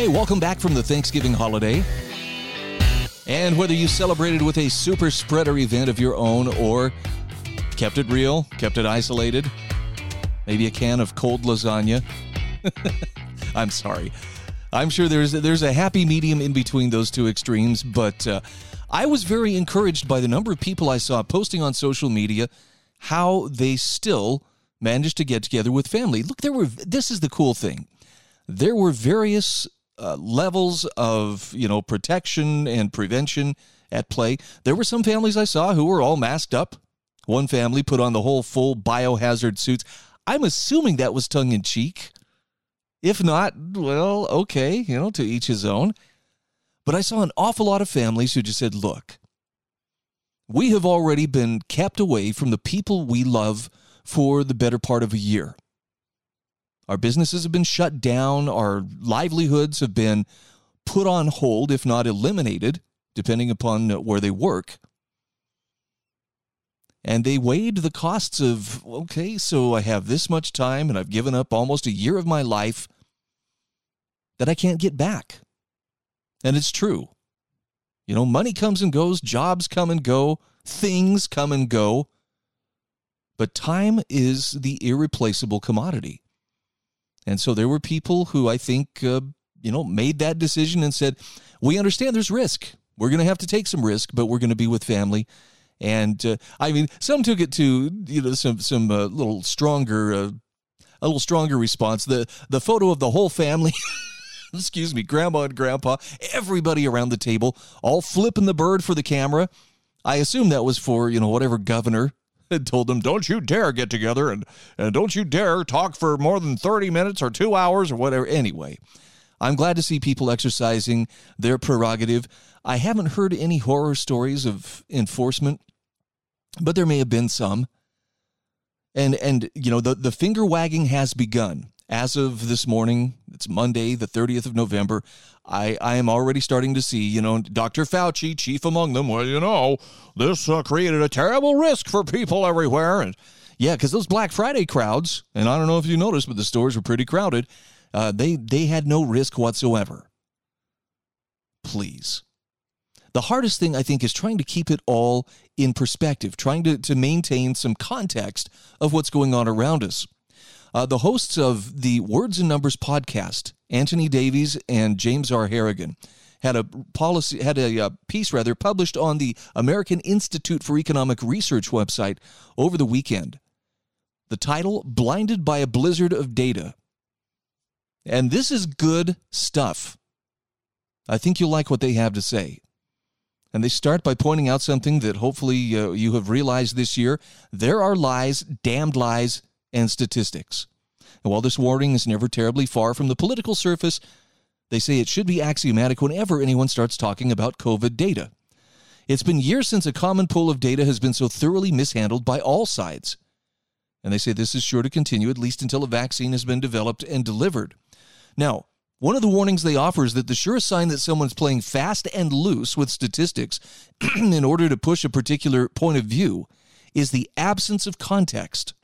Hey, welcome back from the Thanksgiving holiday. And whether you celebrated with a super spreader event of your own or kept it real, kept it isolated, maybe a can of cold lasagna. I'm sorry. I'm sure there's there's a happy medium in between those two extremes, but uh, I was very encouraged by the number of people I saw posting on social media how they still managed to get together with family. Look, there were this is the cool thing. There were various uh, levels of you know protection and prevention at play. There were some families I saw who were all masked up. One family put on the whole full biohazard suits. I'm assuming that was tongue in cheek. If not, well, okay, you know, to each his own. But I saw an awful lot of families who just said, look, we have already been kept away from the people we love for the better part of a year. Our businesses have been shut down. Our livelihoods have been put on hold, if not eliminated, depending upon where they work. And they weighed the costs of, okay, so I have this much time and I've given up almost a year of my life that I can't get back. And it's true. You know, money comes and goes, jobs come and go, things come and go. But time is the irreplaceable commodity. And so there were people who I think, uh, you know, made that decision and said, we understand there's risk. We're going to have to take some risk, but we're going to be with family. And uh, I mean, some took it to you know some some uh, little stronger, uh, a little stronger response. The the photo of the whole family. excuse me, grandma and grandpa, everybody around the table, all flipping the bird for the camera. I assume that was for you know whatever governor had told them, don't you dare get together and, and don't you dare talk for more than 30 minutes or two hours or whatever. Anyway, I'm glad to see people exercising their prerogative. I haven't heard any horror stories of enforcement, but there may have been some. And and you know the the finger wagging has begun. As of this morning, it's Monday, the 30th of November. I, I am already starting to see, you know, Dr. Fauci, chief among them. Well, you know, this uh, created a terrible risk for people everywhere. And yeah, because those Black Friday crowds, and I don't know if you noticed, but the stores were pretty crowded. Uh, they they had no risk whatsoever. Please. The hardest thing I think is trying to keep it all in perspective, trying to, to maintain some context of what's going on around us. Uh, the hosts of the Words and Numbers podcast, Anthony Davies and James R. Harrigan, had a policy had a, a, uh, piece rather published on the American Institute for Economic Research website over the weekend. The title Blinded by a Blizzard of Data. And this is good stuff. I think you'll like what they have to say. And they start by pointing out something that hopefully uh, you have realized this year. There are lies, damned lies, and statistics. And while this warning is never terribly far from the political surface, they say it should be axiomatic whenever anyone starts talking about COVID data. It's been years since a common pool of data has been so thoroughly mishandled by all sides. And they say this is sure to continue at least until a vaccine has been developed and delivered. Now, one of the warnings they offer is that the surest sign that someone's playing fast and loose with statistics in order to push a particular point of view is the absence of context.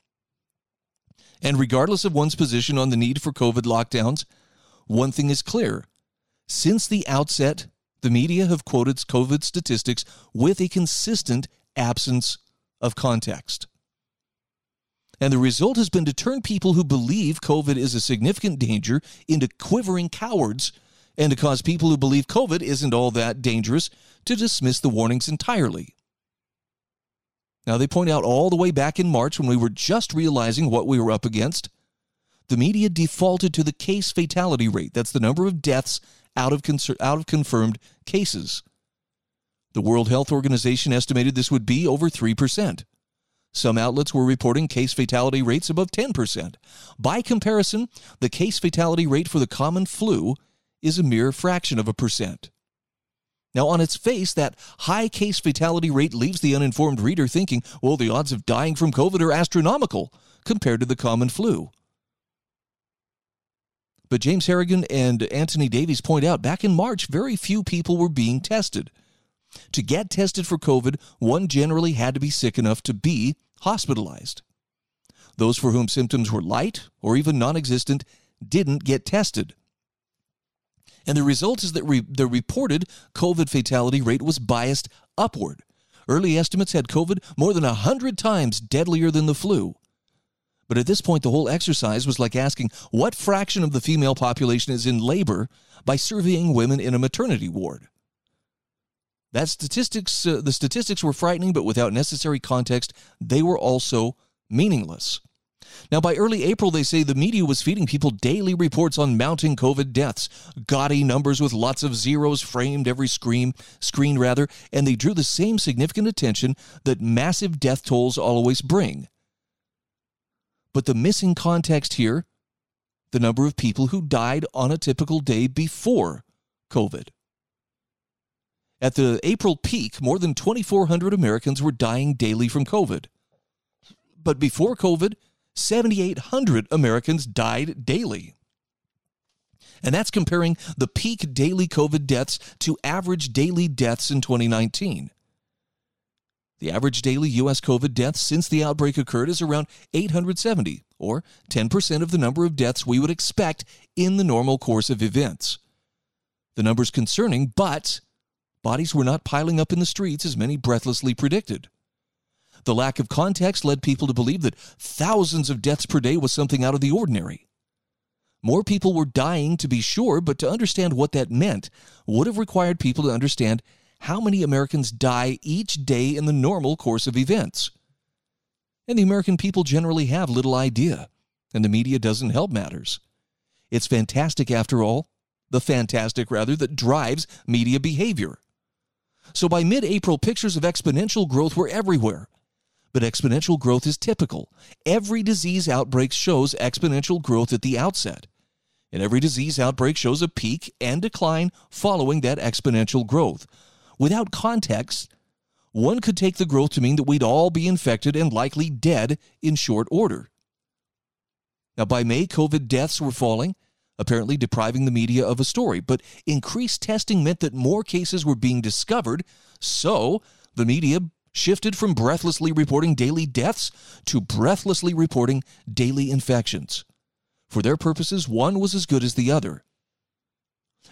And regardless of one's position on the need for COVID lockdowns, one thing is clear. Since the outset, the media have quoted COVID statistics with a consistent absence of context. And the result has been to turn people who believe COVID is a significant danger into quivering cowards and to cause people who believe COVID isn't all that dangerous to dismiss the warnings entirely. Now, they point out all the way back in March when we were just realizing what we were up against. The media defaulted to the case fatality rate. That's the number of deaths out of, out of confirmed cases. The World Health Organization estimated this would be over 3%. Some outlets were reporting case fatality rates above 10%. By comparison, the case fatality rate for the common flu is a mere fraction of a percent. Now, on its face, that high case fatality rate leaves the uninformed reader thinking, well, the odds of dying from COVID are astronomical compared to the common flu. But James Harrigan and Anthony Davies point out back in March, very few people were being tested. To get tested for COVID, one generally had to be sick enough to be hospitalized. Those for whom symptoms were light or even non existent didn't get tested. And the result is that re- the reported COVID fatality rate was biased upward. Early estimates had COVID more than 100 times deadlier than the flu. But at this point, the whole exercise was like asking what fraction of the female population is in labor by surveying women in a maternity ward. That statistics, uh, the statistics were frightening, but without necessary context, they were also meaningless. Now, by early April, they say the media was feeding people daily reports on mounting COVID deaths, gaudy numbers with lots of zeros framed every screen, screen rather, and they drew the same significant attention that massive death tolls always bring. But the missing context here, the number of people who died on a typical day before COVID. At the April peak, more than 2,400 Americans were dying daily from COVID. But before COVID, 7,800 Americans died daily. And that's comparing the peak daily COVID deaths to average daily deaths in 2019. The average daily U.S. COVID deaths since the outbreak occurred is around 870, or 10% of the number of deaths we would expect in the normal course of events. The number's concerning, but bodies were not piling up in the streets as many breathlessly predicted. The lack of context led people to believe that thousands of deaths per day was something out of the ordinary. More people were dying, to be sure, but to understand what that meant would have required people to understand how many Americans die each day in the normal course of events. And the American people generally have little idea, and the media doesn't help matters. It's fantastic, after all, the fantastic, rather, that drives media behavior. So by mid April, pictures of exponential growth were everywhere but exponential growth is typical. Every disease outbreak shows exponential growth at the outset. And every disease outbreak shows a peak and decline following that exponential growth. Without context, one could take the growth to mean that we'd all be infected and likely dead in short order. Now, by May, COVID deaths were falling, apparently depriving the media of a story, but increased testing meant that more cases were being discovered, so the media shifted from breathlessly reporting daily deaths to breathlessly reporting daily infections. For their purposes, one was as good as the other.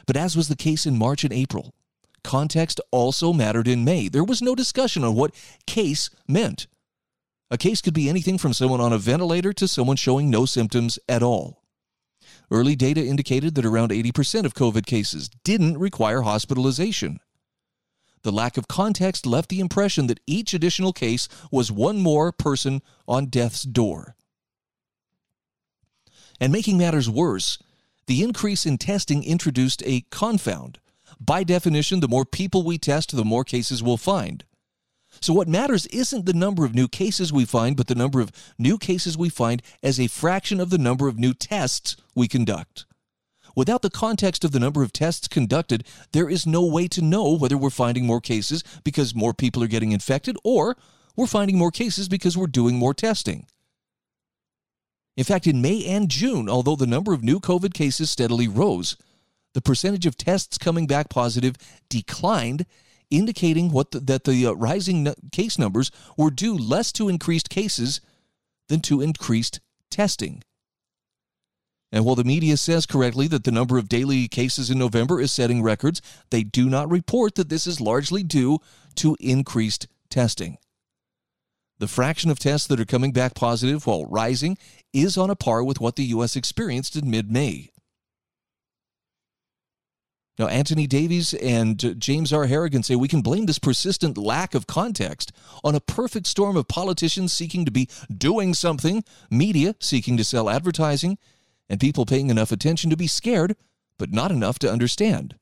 But as was the case in March and April, context also mattered in May. There was no discussion on what case meant. A case could be anything from someone on a ventilator to someone showing no symptoms at all. Early data indicated that around 80% of COVID cases didn't require hospitalization. The lack of context left the impression that each additional case was one more person on death's door. And making matters worse, the increase in testing introduced a confound. By definition, the more people we test, the more cases we'll find. So, what matters isn't the number of new cases we find, but the number of new cases we find as a fraction of the number of new tests we conduct. Without the context of the number of tests conducted, there is no way to know whether we're finding more cases because more people are getting infected or we're finding more cases because we're doing more testing. In fact, in May and June, although the number of new COVID cases steadily rose, the percentage of tests coming back positive declined, indicating what the, that the uh, rising case numbers were due less to increased cases than to increased testing. And while the media says correctly that the number of daily cases in November is setting records, they do not report that this is largely due to increased testing. The fraction of tests that are coming back positive while rising is on a par with what the U.S. experienced in mid May. Now, Anthony Davies and James R. Harrigan say we can blame this persistent lack of context on a perfect storm of politicians seeking to be doing something, media seeking to sell advertising, and people paying enough attention to be scared, but not enough to understand.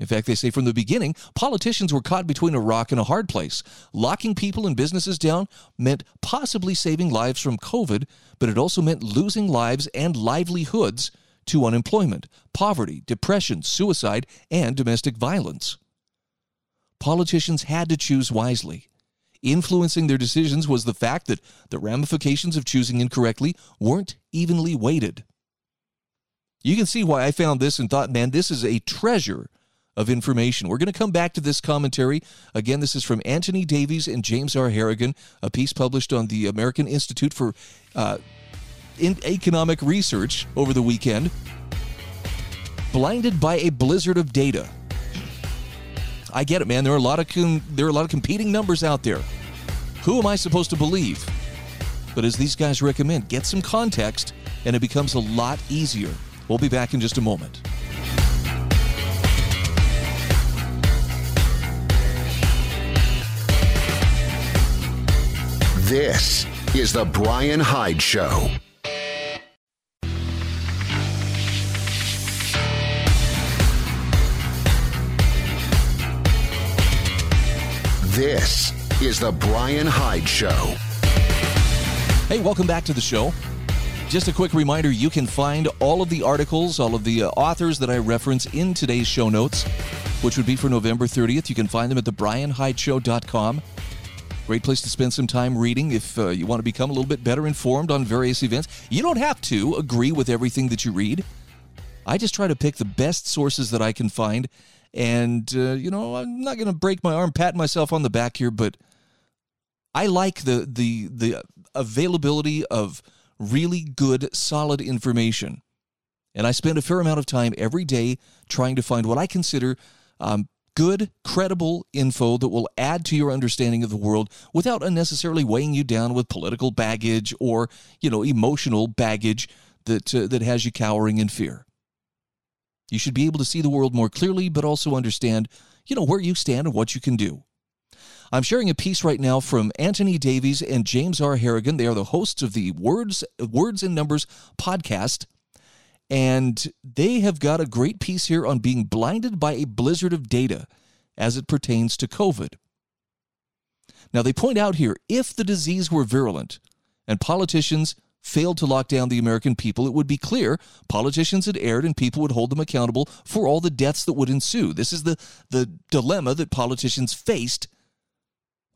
In fact, they say from the beginning, politicians were caught between a rock and a hard place. Locking people and businesses down meant possibly saving lives from COVID, but it also meant losing lives and livelihoods to unemployment, poverty, depression, suicide, and domestic violence. Politicians had to choose wisely. Influencing their decisions was the fact that the ramifications of choosing incorrectly weren't evenly weighted. You can see why I found this and thought, man, this is a treasure of information. We're going to come back to this commentary. Again, this is from Anthony Davies and James R. Harrigan, a piece published on the American Institute for uh, Economic Research over the weekend. Blinded by a blizzard of data. I get it, man. There are a lot of com- there are a lot of competing numbers out there. Who am I supposed to believe? But as these guys recommend, get some context, and it becomes a lot easier. We'll be back in just a moment. This is the Brian Hyde Show. This is the Brian Hyde Show. Hey, welcome back to the show. Just a quick reminder you can find all of the articles, all of the uh, authors that I reference in today's show notes, which would be for November 30th. You can find them at thebrianhydeshow.com. Great place to spend some time reading if uh, you want to become a little bit better informed on various events. You don't have to agree with everything that you read. I just try to pick the best sources that I can find and, uh, you know, I'm not going to break my arm pat myself on the back here, but I like the, the, the availability of really good, solid information. And I spend a fair amount of time every day trying to find what I consider um, good, credible info that will add to your understanding of the world without unnecessarily weighing you down with political baggage or, you know, emotional baggage that, uh, that has you cowering in fear. You should be able to see the world more clearly, but also understand, you know, where you stand and what you can do. I'm sharing a piece right now from Anthony Davies and James R. Harrigan. They are the hosts of the Words Words and Numbers podcast. And they have got a great piece here on being blinded by a blizzard of data as it pertains to COVID. Now, they point out here if the disease were virulent and politicians failed to lock down the American people, it would be clear politicians had erred and people would hold them accountable for all the deaths that would ensue. This is the, the dilemma that politicians faced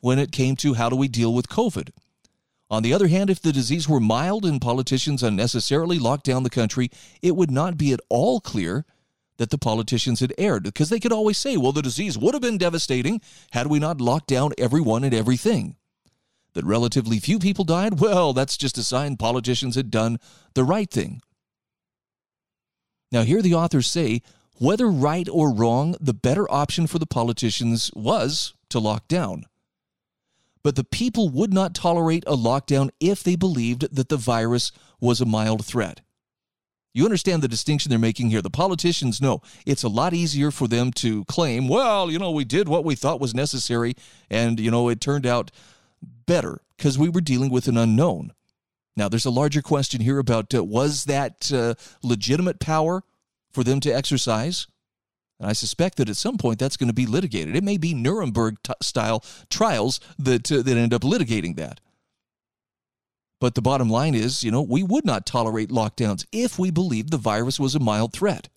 when it came to how do we deal with COVID. On the other hand, if the disease were mild and politicians unnecessarily locked down the country, it would not be at all clear that the politicians had erred because they could always say, well, the disease would have been devastating had we not locked down everyone and everything that relatively few people died, well, that's just a sign politicians had done the right thing. Now, here the authors say whether right or wrong, the better option for the politicians was to lock down. But the people would not tolerate a lockdown if they believed that the virus was a mild threat. You understand the distinction they're making here. The politicians know it's a lot easier for them to claim, well, you know, we did what we thought was necessary, and, you know, it turned out better because we were dealing with an unknown. Now, there's a larger question here about uh, was that uh, legitimate power for them to exercise? And I suspect that at some point that's going to be litigated. It may be Nuremberg t- style trials that, uh, that end up litigating that. But the bottom line is, you know, we would not tolerate lockdowns if we believed the virus was a mild threat.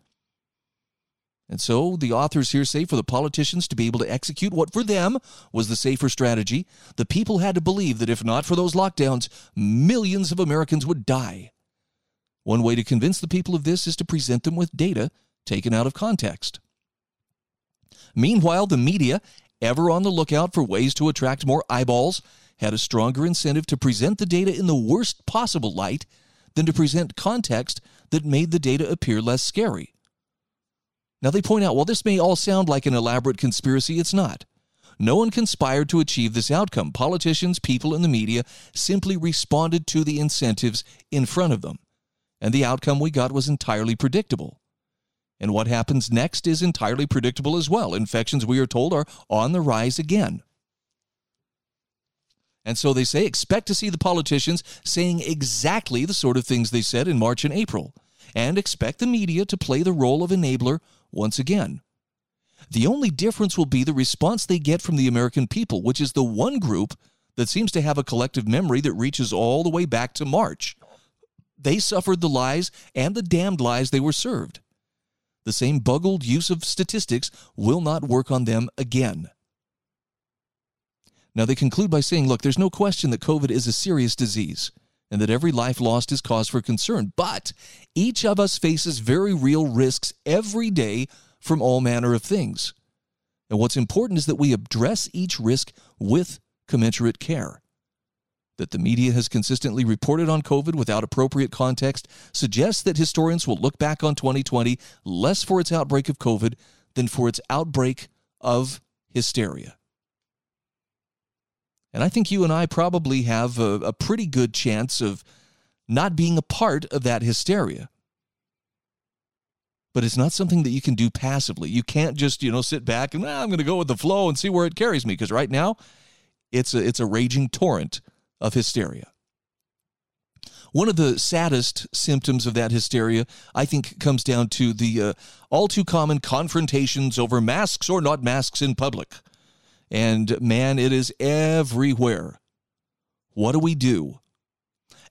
And so the authors here say for the politicians to be able to execute what for them was the safer strategy, the people had to believe that if not for those lockdowns, millions of Americans would die. One way to convince the people of this is to present them with data taken out of context. Meanwhile, the media, ever on the lookout for ways to attract more eyeballs, had a stronger incentive to present the data in the worst possible light than to present context that made the data appear less scary. Now, they point out, while this may all sound like an elaborate conspiracy, it's not. No one conspired to achieve this outcome. Politicians, people in the media simply responded to the incentives in front of them. And the outcome we got was entirely predictable. And what happens next is entirely predictable as well. Infections, we are told, are on the rise again. And so they say expect to see the politicians saying exactly the sort of things they said in March and April, and expect the media to play the role of enabler once again. The only difference will be the response they get from the American people, which is the one group that seems to have a collective memory that reaches all the way back to March. They suffered the lies and the damned lies they were served. The same buggled use of statistics will not work on them again. Now, they conclude by saying, look, there's no question that COVID is a serious disease and that every life lost is cause for concern, but each of us faces very real risks every day from all manner of things. And what's important is that we address each risk with commensurate care. That the media has consistently reported on COVID without appropriate context suggests that historians will look back on 2020 less for its outbreak of COVID than for its outbreak of hysteria. And I think you and I probably have a, a pretty good chance of not being a part of that hysteria but it's not something that you can do passively. You can't just, you know, sit back and ah, I'm going to go with the flow and see where it carries me because right now it's a, it's a raging torrent of hysteria. One of the saddest symptoms of that hysteria, I think, comes down to the uh, all too common confrontations over masks or not masks in public. And man, it is everywhere. What do we do?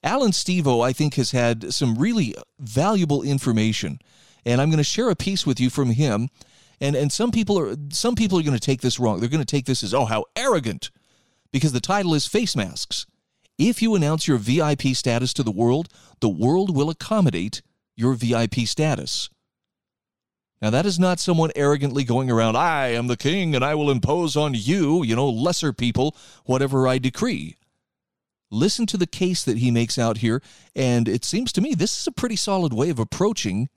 Alan Stevo, I think, has had some really valuable information, and I'm going to share a piece with you from him. And and some people are some people are going to take this wrong. They're going to take this as oh how arrogant, because the title is face masks. If you announce your VIP status to the world, the world will accommodate your VIP status. Now, that is not someone arrogantly going around, I am the king and I will impose on you, you know, lesser people, whatever I decree. Listen to the case that he makes out here, and it seems to me this is a pretty solid way of approaching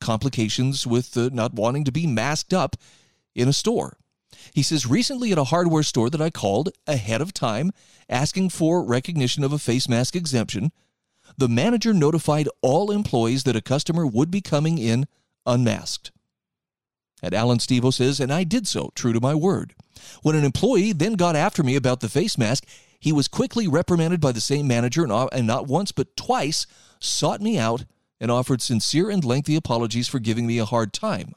complications with uh, not wanting to be masked up in a store. He says, recently at a hardware store that I called ahead of time, asking for recognition of a face mask exemption, the manager notified all employees that a customer would be coming in unmasked. And Alan Stevo says, and I did so, true to my word. When an employee then got after me about the face mask, he was quickly reprimanded by the same manager and not once but twice sought me out and offered sincere and lengthy apologies for giving me a hard time.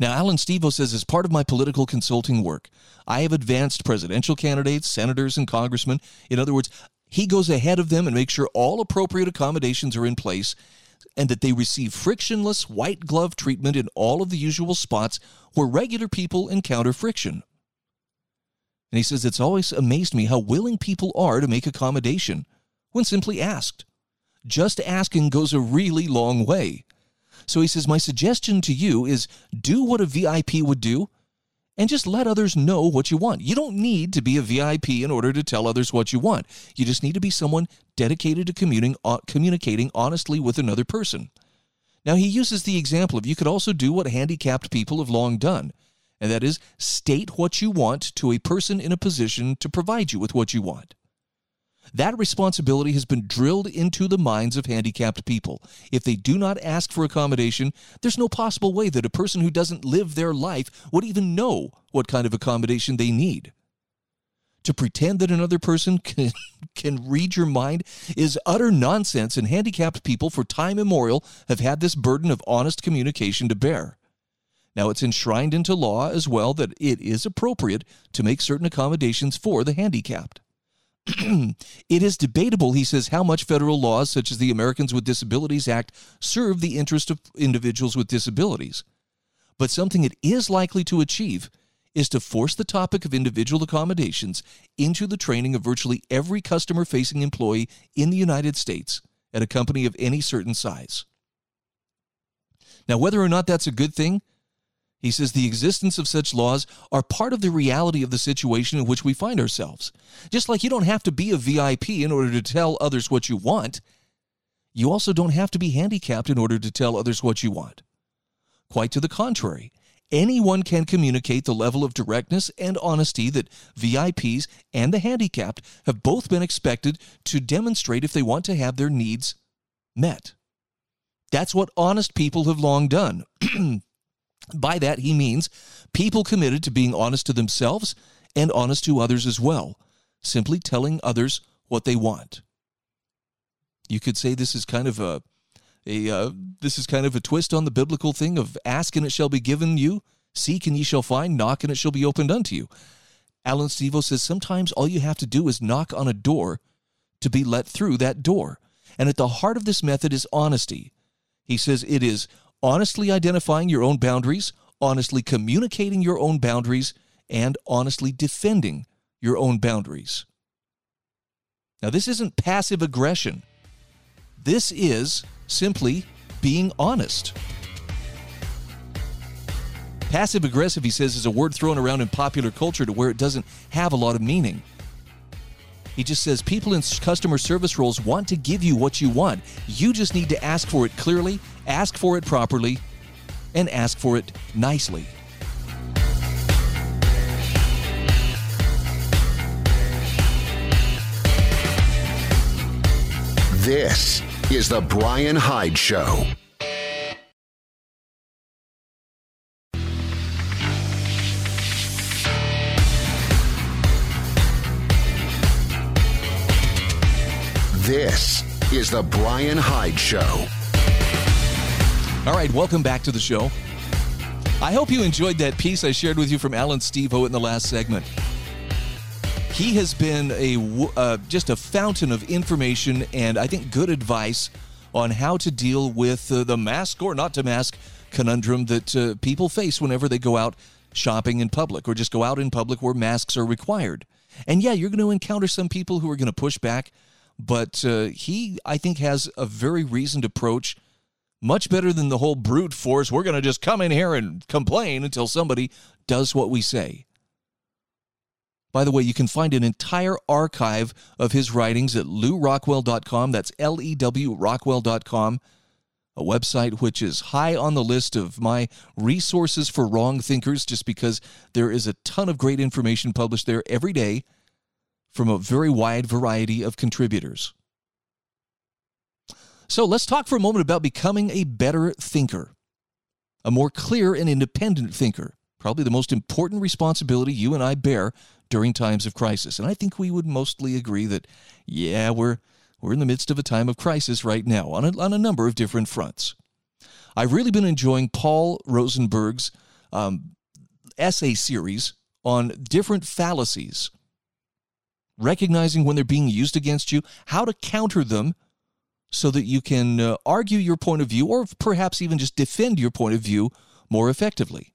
Now, Alan Stevo says, as part of my political consulting work, I have advanced presidential candidates, senators, and congressmen. In other words, he goes ahead of them and makes sure all appropriate accommodations are in place and that they receive frictionless white glove treatment in all of the usual spots where regular people encounter friction. And he says, It's always amazed me how willing people are to make accommodation when simply asked. Just asking goes a really long way. So he says, My suggestion to you is do what a VIP would do and just let others know what you want. You don't need to be a VIP in order to tell others what you want. You just need to be someone dedicated to uh, communicating honestly with another person. Now, he uses the example of you could also do what handicapped people have long done, and that is state what you want to a person in a position to provide you with what you want. That responsibility has been drilled into the minds of handicapped people. If they do not ask for accommodation, there's no possible way that a person who doesn't live their life would even know what kind of accommodation they need. To pretend that another person can, can read your mind is utter nonsense, and handicapped people for time immemorial have had this burden of honest communication to bear. Now, it's enshrined into law as well that it is appropriate to make certain accommodations for the handicapped. it is debatable, he says, how much federal laws, such as the Americans with Disabilities Act, serve the interest of individuals with disabilities. But something it is likely to achieve is to force the topic of individual accommodations into the training of virtually every customer facing employee in the United States at a company of any certain size. Now, whether or not that's a good thing he says the existence of such laws are part of the reality of the situation in which we find ourselves. Just like you don't have to be a VIP in order to tell others what you want, you also don't have to be handicapped in order to tell others what you want. Quite to the contrary, anyone can communicate the level of directness and honesty that VIPs and the handicapped have both been expected to demonstrate if they want to have their needs met. That's what honest people have long done. By that, he means people committed to being honest to themselves and honest to others as well, simply telling others what they want. You could say this is kind of a A uh, this is kind of a twist on the biblical thing of ask and it shall be given you, seek and ye shall find, knock and it shall be opened unto you. Alan Stevo says sometimes all you have to do is knock on a door to be let through that door. And at the heart of this method is honesty. He says it is honestly identifying your own boundaries, honestly communicating your own boundaries, and honestly defending your own boundaries. Now, this isn't passive aggression. This is simply being honest. Passive aggressive, he says, is a word thrown around in popular culture to where it doesn't have a lot of meaning. He just says people in customer service roles want to give you what you want. You just need to ask for it clearly, ask for it properly, and ask for it nicely. This is The Brian Hyde Show. This is The Brian Hyde Show. All right, welcome back to the show. I hope you enjoyed that piece I shared with you from Alan Stevo in the last segment. He has been a uh, just a fountain of information and I think good advice on how to deal with uh, the mask or not to mask conundrum that uh, people face whenever they go out shopping in public or just go out in public where masks are required. And yeah, you're going to encounter some people who are going to push back but uh, he, I think, has a very reasoned approach, much better than the whole brute force. We're going to just come in here and complain until somebody does what we say. By the way, you can find an entire archive of his writings at lewrockwell.com. That's L E W Rockwell.com, a website which is high on the list of my resources for wrong thinkers just because there is a ton of great information published there every day from a very wide variety of contributors. So let's talk for a moment about becoming a better thinker, a more clear and independent thinker. Probably the most important responsibility you and I bear during times of crisis. And I think we would mostly agree that, yeah, we're, we're in the midst of a time of crisis right now on a, on a number of different fronts. I've really been enjoying Paul Rosenberg's um, essay series on different fallacies recognizing when they're being used against you, how to counter them so that you can uh, argue your point of view or perhaps even just defend your point of view more effectively.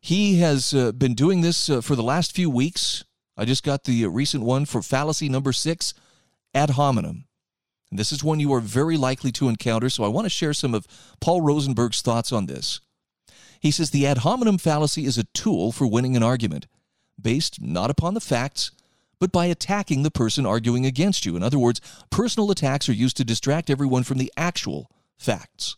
He has uh, been doing this uh, for the last few weeks. I just got the recent one for fallacy number six, ad hominem. And this is one you are very likely to encounter, so I want to share some of Paul Rosenberg's thoughts on this. He says the ad hominem fallacy is a tool for winning an argument, based not upon the facts, but by attacking the person arguing against you. In other words, personal attacks are used to distract everyone from the actual facts.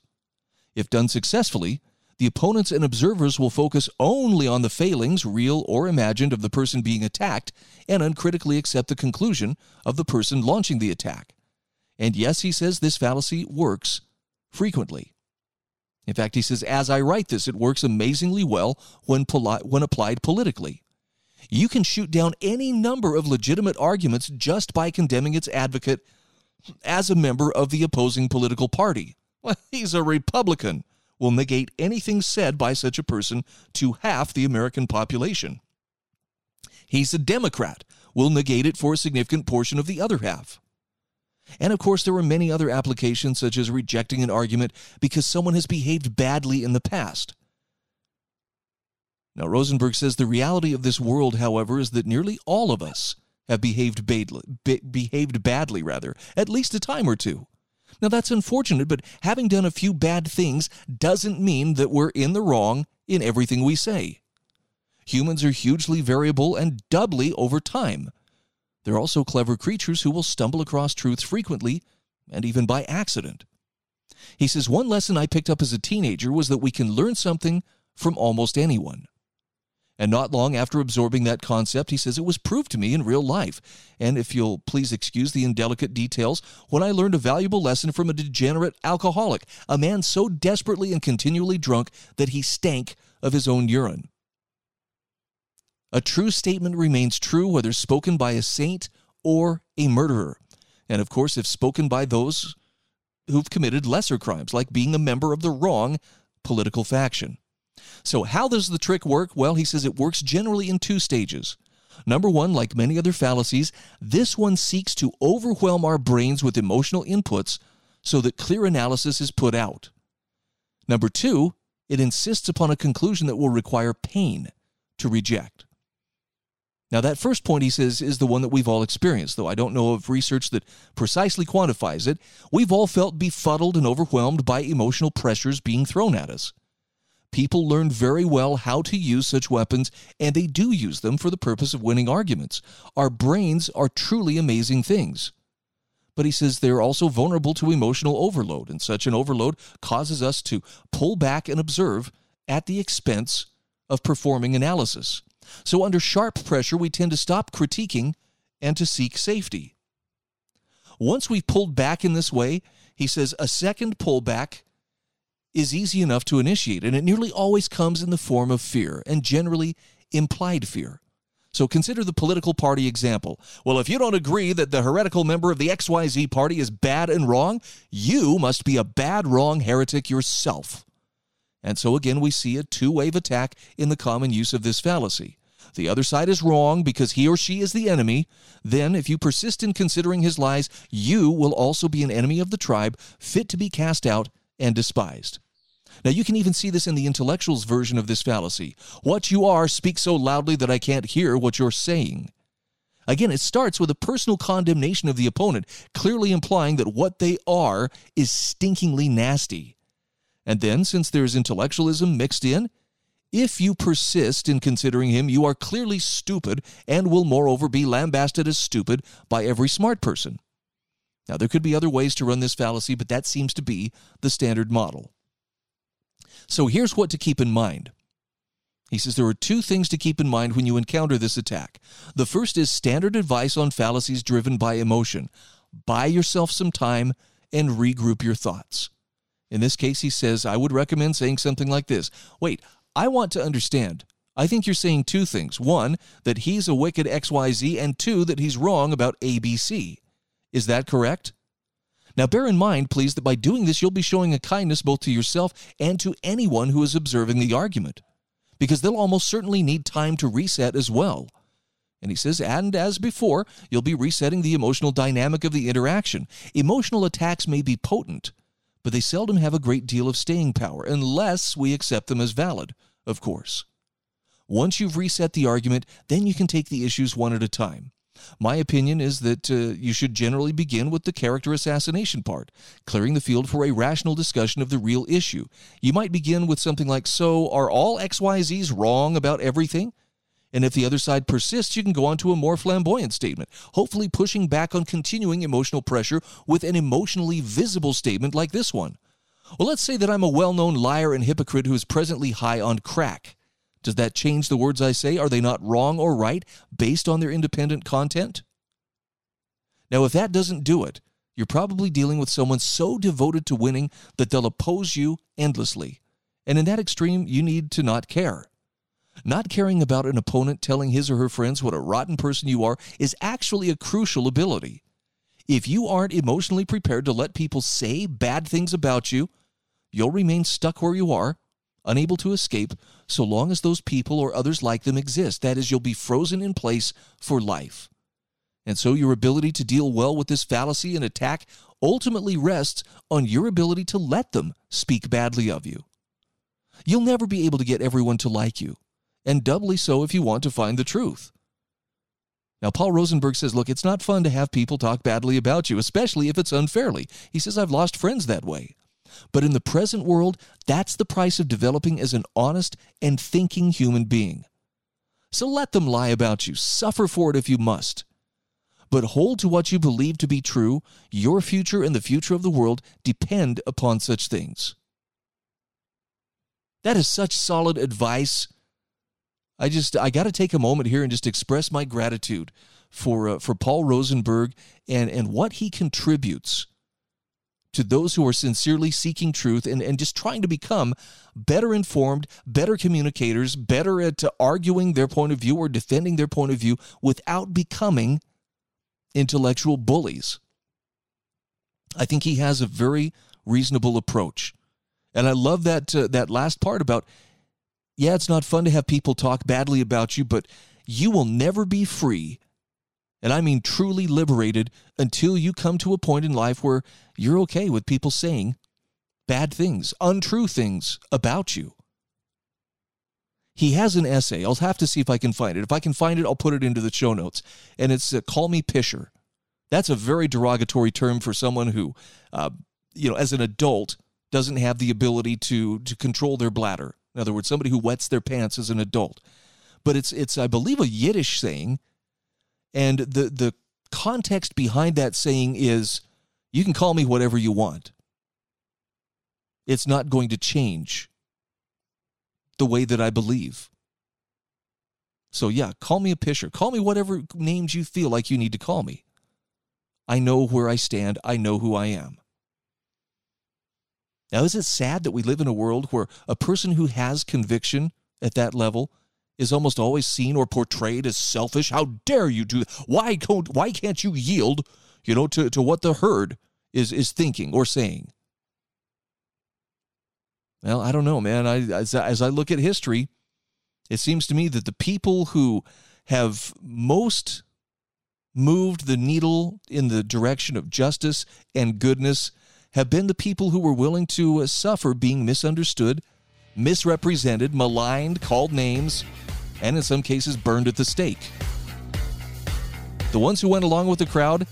If done successfully, the opponents and observers will focus only on the failings, real or imagined, of the person being attacked and uncritically accept the conclusion of the person launching the attack. And yes, he says this fallacy works frequently. In fact, he says, as I write this, it works amazingly well when, poli- when applied politically. You can shoot down any number of legitimate arguments just by condemning its advocate as a member of the opposing political party. Well, he's a Republican. Will negate anything said by such a person to half the American population. He's a Democrat. Will negate it for a significant portion of the other half. And of course, there are many other applications, such as rejecting an argument because someone has behaved badly in the past. Now, Rosenberg says the reality of this world, however, is that nearly all of us have behaved badly, be, behaved badly rather, at least a time or two. Now, that's unfortunate, but having done a few bad things doesn't mean that we're in the wrong in everything we say. Humans are hugely variable and doubly over time. They're also clever creatures who will stumble across truths frequently and even by accident. He says, One lesson I picked up as a teenager was that we can learn something from almost anyone. And not long after absorbing that concept, he says it was proved to me in real life. And if you'll please excuse the indelicate details, when I learned a valuable lesson from a degenerate alcoholic, a man so desperately and continually drunk that he stank of his own urine. A true statement remains true whether spoken by a saint or a murderer. And of course, if spoken by those who've committed lesser crimes, like being a member of the wrong political faction. So, how does the trick work? Well, he says it works generally in two stages. Number one, like many other fallacies, this one seeks to overwhelm our brains with emotional inputs so that clear analysis is put out. Number two, it insists upon a conclusion that will require pain to reject. Now, that first point, he says, is the one that we've all experienced, though I don't know of research that precisely quantifies it. We've all felt befuddled and overwhelmed by emotional pressures being thrown at us. People learn very well how to use such weapons, and they do use them for the purpose of winning arguments. Our brains are truly amazing things. But he says they're also vulnerable to emotional overload, and such an overload causes us to pull back and observe at the expense of performing analysis. So, under sharp pressure, we tend to stop critiquing and to seek safety. Once we've pulled back in this way, he says a second pullback is easy enough to initiate, and it nearly always comes in the form of fear, and generally implied fear. So consider the political party example. Well, if you don't agree that the heretical member of the XYZ party is bad and wrong, you must be a bad, wrong heretic yourself. And so again, we see a two wave attack in the common use of this fallacy. The other side is wrong because he or she is the enemy. Then, if you persist in considering his lies, you will also be an enemy of the tribe, fit to be cast out and despised. Now, you can even see this in the intellectual's version of this fallacy. What you are speaks so loudly that I can't hear what you're saying. Again, it starts with a personal condemnation of the opponent, clearly implying that what they are is stinkingly nasty. And then, since there's intellectualism mixed in, if you persist in considering him, you are clearly stupid and will moreover be lambasted as stupid by every smart person. Now, there could be other ways to run this fallacy, but that seems to be the standard model. So here's what to keep in mind. He says there are two things to keep in mind when you encounter this attack. The first is standard advice on fallacies driven by emotion. Buy yourself some time and regroup your thoughts. In this case, he says, I would recommend saying something like this Wait, I want to understand. I think you're saying two things. One, that he's a wicked XYZ, and two, that he's wrong about ABC. Is that correct? Now, bear in mind, please, that by doing this, you'll be showing a kindness both to yourself and to anyone who is observing the argument, because they'll almost certainly need time to reset as well. And he says, and as before, you'll be resetting the emotional dynamic of the interaction. Emotional attacks may be potent, but they seldom have a great deal of staying power, unless we accept them as valid, of course. Once you've reset the argument, then you can take the issues one at a time. My opinion is that uh, you should generally begin with the character assassination part, clearing the field for a rational discussion of the real issue. You might begin with something like So, are all XYZs wrong about everything? And if the other side persists, you can go on to a more flamboyant statement, hopefully pushing back on continuing emotional pressure with an emotionally visible statement like this one. Well, let's say that I'm a well known liar and hypocrite who is presently high on crack. Does that change the words I say? Are they not wrong or right based on their independent content? Now, if that doesn't do it, you're probably dealing with someone so devoted to winning that they'll oppose you endlessly. And in that extreme, you need to not care. Not caring about an opponent telling his or her friends what a rotten person you are is actually a crucial ability. If you aren't emotionally prepared to let people say bad things about you, you'll remain stuck where you are unable to escape so long as those people or others like them exist. That is, you'll be frozen in place for life. And so your ability to deal well with this fallacy and attack ultimately rests on your ability to let them speak badly of you. You'll never be able to get everyone to like you, and doubly so if you want to find the truth. Now, Paul Rosenberg says, Look, it's not fun to have people talk badly about you, especially if it's unfairly. He says, I've lost friends that way. But in the present world, that's the price of developing as an honest and thinking human being. So let them lie about you, suffer for it if you must. But hold to what you believe to be true. Your future and the future of the world depend upon such things. That is such solid advice. I just I got to take a moment here and just express my gratitude for uh, for Paul Rosenberg and and what he contributes to those who are sincerely seeking truth and, and just trying to become better informed, better communicators, better at arguing their point of view or defending their point of view without becoming intellectual bullies. I think he has a very reasonable approach. And I love that uh, that last part about yeah, it's not fun to have people talk badly about you, but you will never be free. And I mean truly liberated until you come to a point in life where you're okay with people saying bad things, untrue things about you. He has an essay. I'll have to see if I can find it. If I can find it, I'll put it into the show notes. And it's uh, Call Me Pisher. That's a very derogatory term for someone who, uh, you know, as an adult, doesn't have the ability to to control their bladder. In other words, somebody who wets their pants as an adult. But it's it's I believe a Yiddish saying, and the the context behind that saying is, you can call me whatever you want. It's not going to change the way that I believe. So yeah, call me a pisher. Call me whatever names you feel like you need to call me. I know where I stand. I know who I am. Now, is it sad that we live in a world where a person who has conviction at that level is almost always seen or portrayed as selfish? How dare you do that? Why can't, why can't you yield, you know, to, to what the herd is, is thinking or saying? Well, I don't know, man. I, as, as I look at history, it seems to me that the people who have most moved the needle in the direction of justice and goodness have been the people who were willing to uh, suffer being misunderstood, misrepresented, maligned, called names, and in some cases burned at the stake. The ones who went along with the crowd,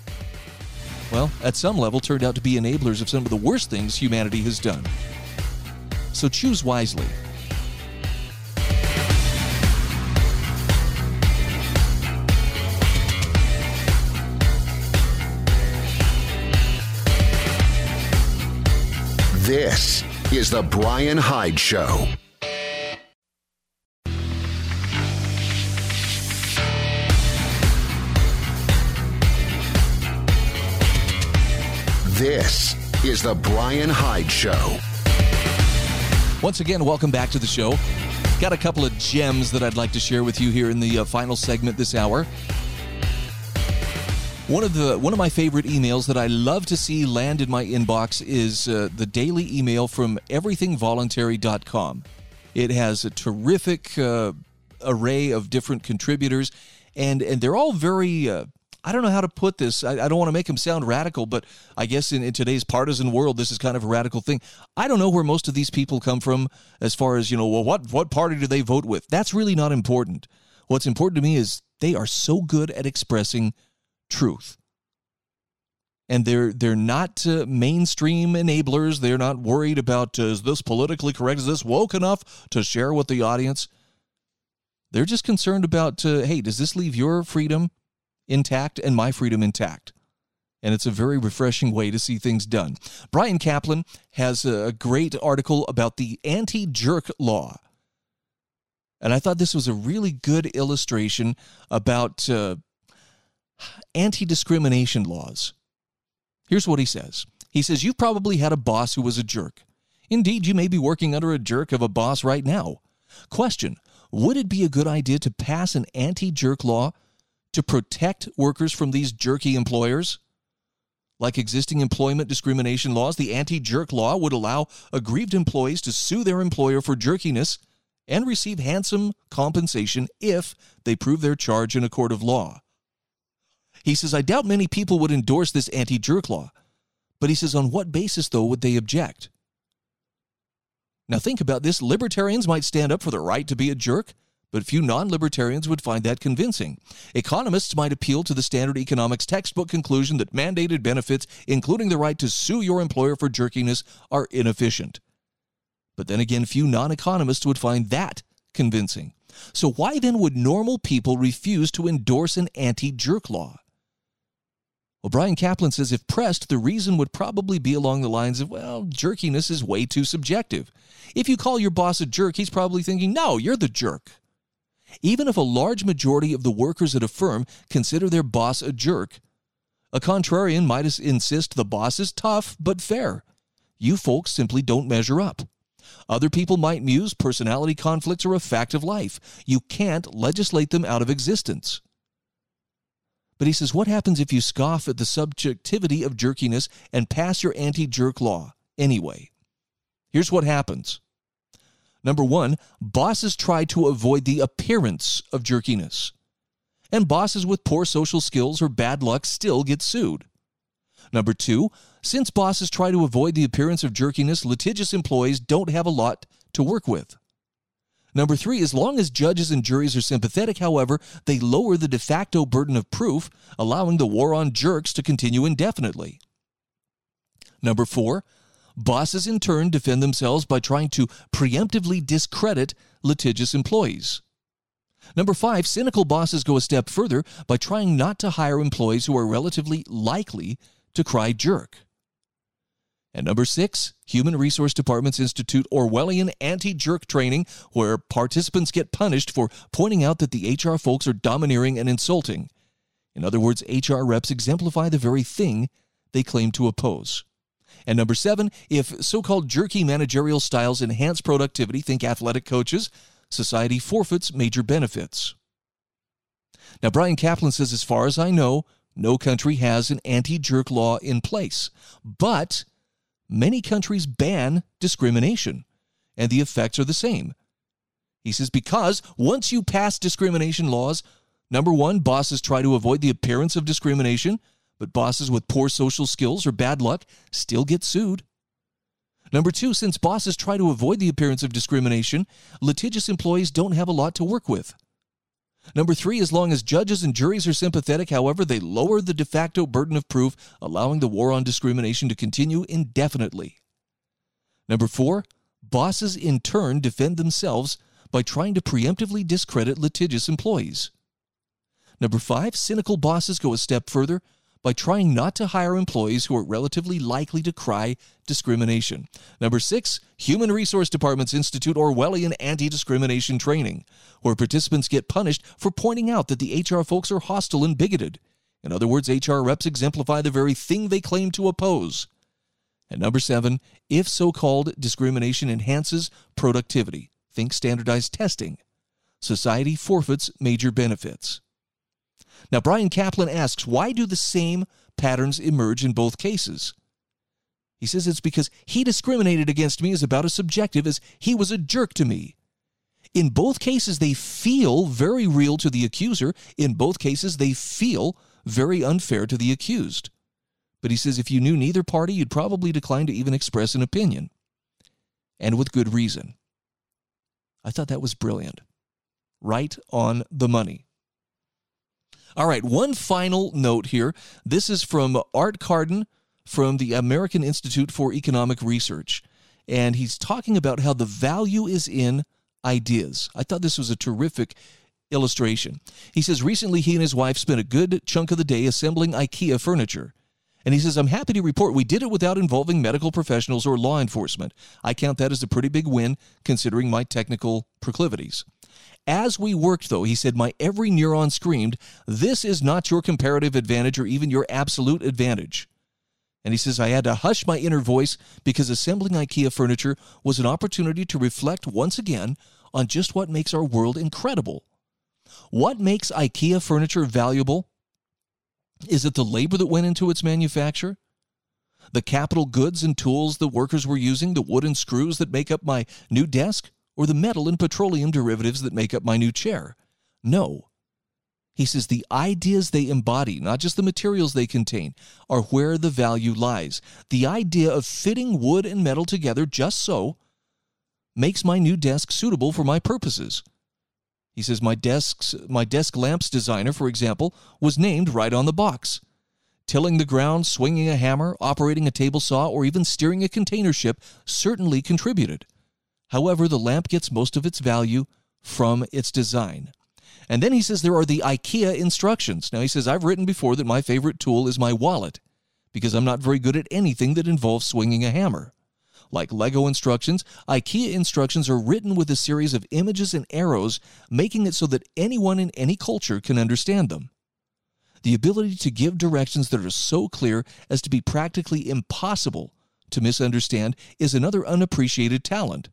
well, at some level turned out to be enablers of some of the worst things humanity has done. So choose wisely. This is The Brian Hyde Show. This is The Brian Hyde Show. Once again, welcome back to the show. Got a couple of gems that I'd like to share with you here in the uh, final segment this hour. One of the one of my favorite emails that I love to see land in my inbox is uh, the daily email from everythingvoluntary.com. It has a terrific uh, array of different contributors, and and they're all very. Uh, I don't know how to put this. I, I don't want to make them sound radical, but I guess in, in today's partisan world, this is kind of a radical thing. I don't know where most of these people come from as far as, you know, well, what, what party do they vote with? That's really not important. What's important to me is they are so good at expressing truth. And they're they're not uh, mainstream enablers. They're not worried about uh, is this politically correct? Is this woke enough to share with the audience? They're just concerned about uh, hey, does this leave your freedom intact and my freedom intact? And it's a very refreshing way to see things done. Bryan Caplan has a great article about the anti jerk law. And I thought this was a really good illustration about uh, anti discrimination laws. Here's what he says He says, You've probably had a boss who was a jerk. Indeed, you may be working under a jerk of a boss right now. Question Would it be a good idea to pass an anti jerk law to protect workers from these jerky employers? Like existing employment discrimination laws, the anti jerk law would allow aggrieved employees to sue their employer for jerkiness and receive handsome compensation if they prove their charge in a court of law. He says, I doubt many people would endorse this anti jerk law. But he says, on what basis, though, would they object? Now, think about this. Libertarians might stand up for the right to be a jerk, but few non libertarians would find that convincing. Economists might appeal to the standard economics textbook conclusion that mandated benefits, including the right to sue your employer for jerkiness, are inefficient. But then again, few non economists would find that convincing. So, why then would normal people refuse to endorse an anti jerk law? Well, Bryan Caplan says if pressed, the reason would probably be along the lines of, well, jerkiness is way too subjective. If you call your boss a jerk, he's probably thinking, no, you're the jerk. Even if a large majority of the workers at a firm consider their boss a jerk, a contrarian might insist the boss is tough but fair. You folks simply don't measure up. Other people might muse personality conflicts are a fact of life. You can't legislate them out of existence. But he says, what happens if you scoff at the subjectivity of jerkiness and pass your anti jerk law anyway? Here's what happens. Number one, bosses try to avoid the appearance of jerkiness. And bosses with poor social skills or bad luck still get sued. Number two, since bosses try to avoid the appearance of jerkiness, litigious employees don't have a lot to work with. Number three, as long as judges and juries are sympathetic, however, they lower the de facto burden of proof, allowing the war on jerks to continue indefinitely. Number four, bosses in turn defend themselves by trying to preemptively discredit litigious employees. Number five, cynical bosses go a step further by trying not to hire employees who are relatively likely to cry jerk. And number six, Human Resource Departments institute Orwellian anti jerk training, where participants get punished for pointing out that the HR folks are domineering and insulting. In other words, HR reps exemplify the very thing they claim to oppose. And number seven, if so called jerky managerial styles enhance productivity, think athletic coaches, society forfeits major benefits. Now, Bryan Caplan says, as far as I know, no country has an anti jerk law in place. But many countries ban discrimination, and the effects are the same. He says, because once you pass discrimination laws, number one, bosses try to avoid the appearance of discrimination, but bosses with poor social skills or bad luck still get sued. Number two, since bosses try to avoid the appearance of discrimination, litigious employees don't have a lot to work with. Number three, as long as judges and juries are sympathetic, however, they lower the de facto burden of proof, allowing the war on discrimination to continue indefinitely. Number four, bosses in turn defend themselves by trying to preemptively discredit litigious employees. Number five, cynical bosses go a step further by trying not to hire employees who are relatively likely to cry discrimination. Number six, Human Resource Departments institute Orwellian anti discrimination training, where participants get punished for pointing out that the HR folks are hostile and bigoted. In other words, HR reps exemplify the very thing they claim to oppose. And number seven, if so called discrimination enhances productivity, think standardized testing, society forfeits major benefits. Now, Bryan Caplan asks, why do the same patterns emerge in both cases? He says it's because he discriminated against me as about as subjective as he was a jerk to me. In both cases, they feel very real to the accuser. In both cases, they feel very unfair to the accused. But he says if you knew neither party, you'd probably decline to even express an opinion. And with good reason. I thought that was brilliant. Right on the money. All right, one final note here. This is from Art Carden from the American Institute for Economic Research. And he's talking about how the value is in ideas. I thought this was a terrific illustration. He says recently he and his wife spent a good chunk of the day assembling IKEA furniture. And he says, I'm happy to report we did it without involving medical professionals or law enforcement. I count that as a pretty big win considering my technical proclivities. As we worked, though, he said, my every neuron screamed, This is not your comparative advantage or even your absolute advantage. And he says, I had to hush my inner voice because assembling IKEA furniture was an opportunity to reflect once again on just what makes our world incredible. What makes IKEA furniture valuable? Is it the labor that went into its manufacture? The capital goods and tools the workers were using, the wooden screws that make up my new desk? Or the metal and petroleum derivatives that make up my new chair. No. He says the ideas they embody, not just the materials they contain, are where the value lies. The idea of fitting wood and metal together just so makes my new desk suitable for my purposes. He says my desks my desk lamps designer, for example, was named right on the box. Tilling the ground, swinging a hammer, operating a table saw, or even steering a container ship certainly contributed. However, the lamp gets most of its value from its design. And then he says there are the IKEA instructions. Now, he says, I've written before that my favorite tool is my wallet because I'm not very good at anything that involves swinging a hammer. Like Lego instructions, IKEA instructions are written with a series of images and arrows, making it so that anyone in any culture can understand them. The ability to give directions that are so clear as to be practically impossible to misunderstand is another unappreciated talent.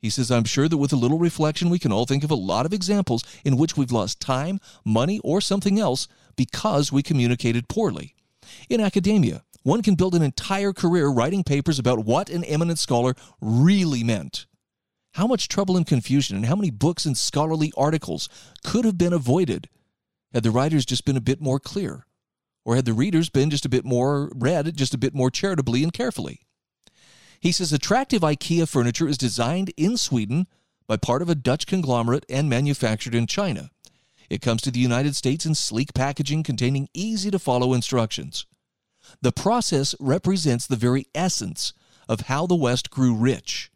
He says, I'm sure that with a little reflection, we can all think of a lot of examples in which we've lost time, money, or something else because we communicated poorly. In academia, one can build an entire career writing papers about what an eminent scholar really meant. How much trouble and confusion and how many books and scholarly articles could have been avoided had the writers just been a bit more clear? Or had the readers been just a bit more read, just a bit more charitably and carefully? He says attractive IKEA furniture is designed in Sweden by part of a Dutch conglomerate and manufactured in China. It comes to the United States in sleek packaging containing easy to follow instructions. The process represents the very essence of how the West grew rich.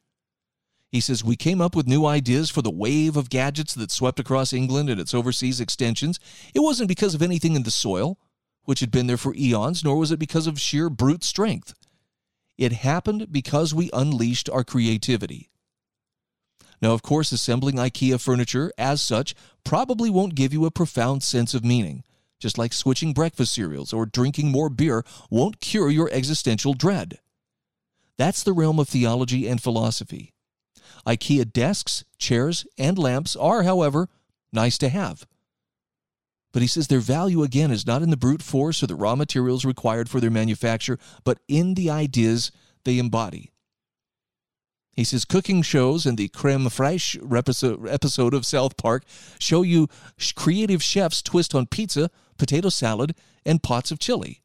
He says, We came up with new ideas for the wave of gadgets that swept across England and its overseas extensions. It wasn't because of anything in the soil, which had been there for eons, nor was it because of sheer brute strength. It happened because we unleashed our creativity. Now, of course, assembling IKEA furniture as such probably won't give you a profound sense of meaning, just like switching breakfast cereals or drinking more beer won't cure your existential dread. That's the realm of theology and philosophy. IKEA desks, chairs, and lamps are, however, nice to have. But he says their value again is not in the brute force or the raw materials required for their manufacture, but in the ideas they embody. He says cooking shows and the creme fraiche episode of South Park show you creative chefs twist on pizza, potato salad, and pots of chili.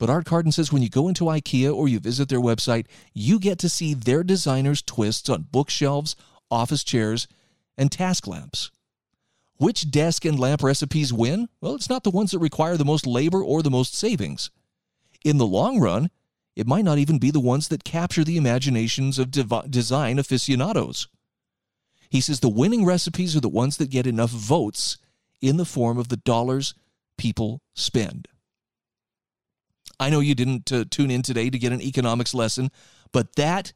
But Art Carden says when you go into IKEA or you visit their website, you get to see their designers' twists on bookshelves, office chairs, and task lamps. Which desk and lamp recipes win? Well, it's not the ones that require the most labor or the most savings. In the long run, it might not even be the ones that capture the imaginations of dev- design aficionados. He says the winning recipes are the ones that get enough votes in the form of the dollars people spend. I know you didn't uh, tune in today to get an economics lesson, but that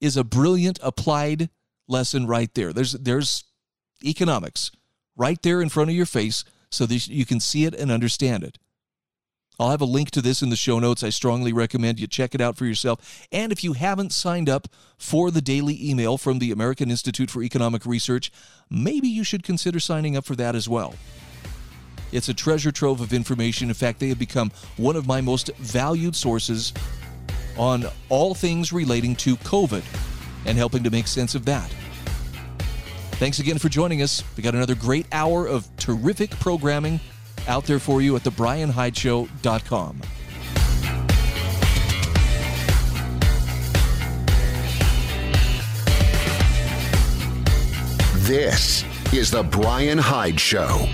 is a brilliant applied lesson right there. There's there's economics right there in front of your face so that you can see it and understand it. I'll have a link to this in the show notes. I strongly recommend you check it out for yourself. And if you haven't signed up for the daily email from the American Institute for Economic Research, maybe you should consider signing up for that as well. It's a treasure trove of information. In fact, they have become one of my most valued sources on all things relating to COVID and helping to make sense of that. Thanks again for joining us. We got another great hour of terrific programming out there for you at thebrianhydeshow.com. This is The Brian Hyde Show.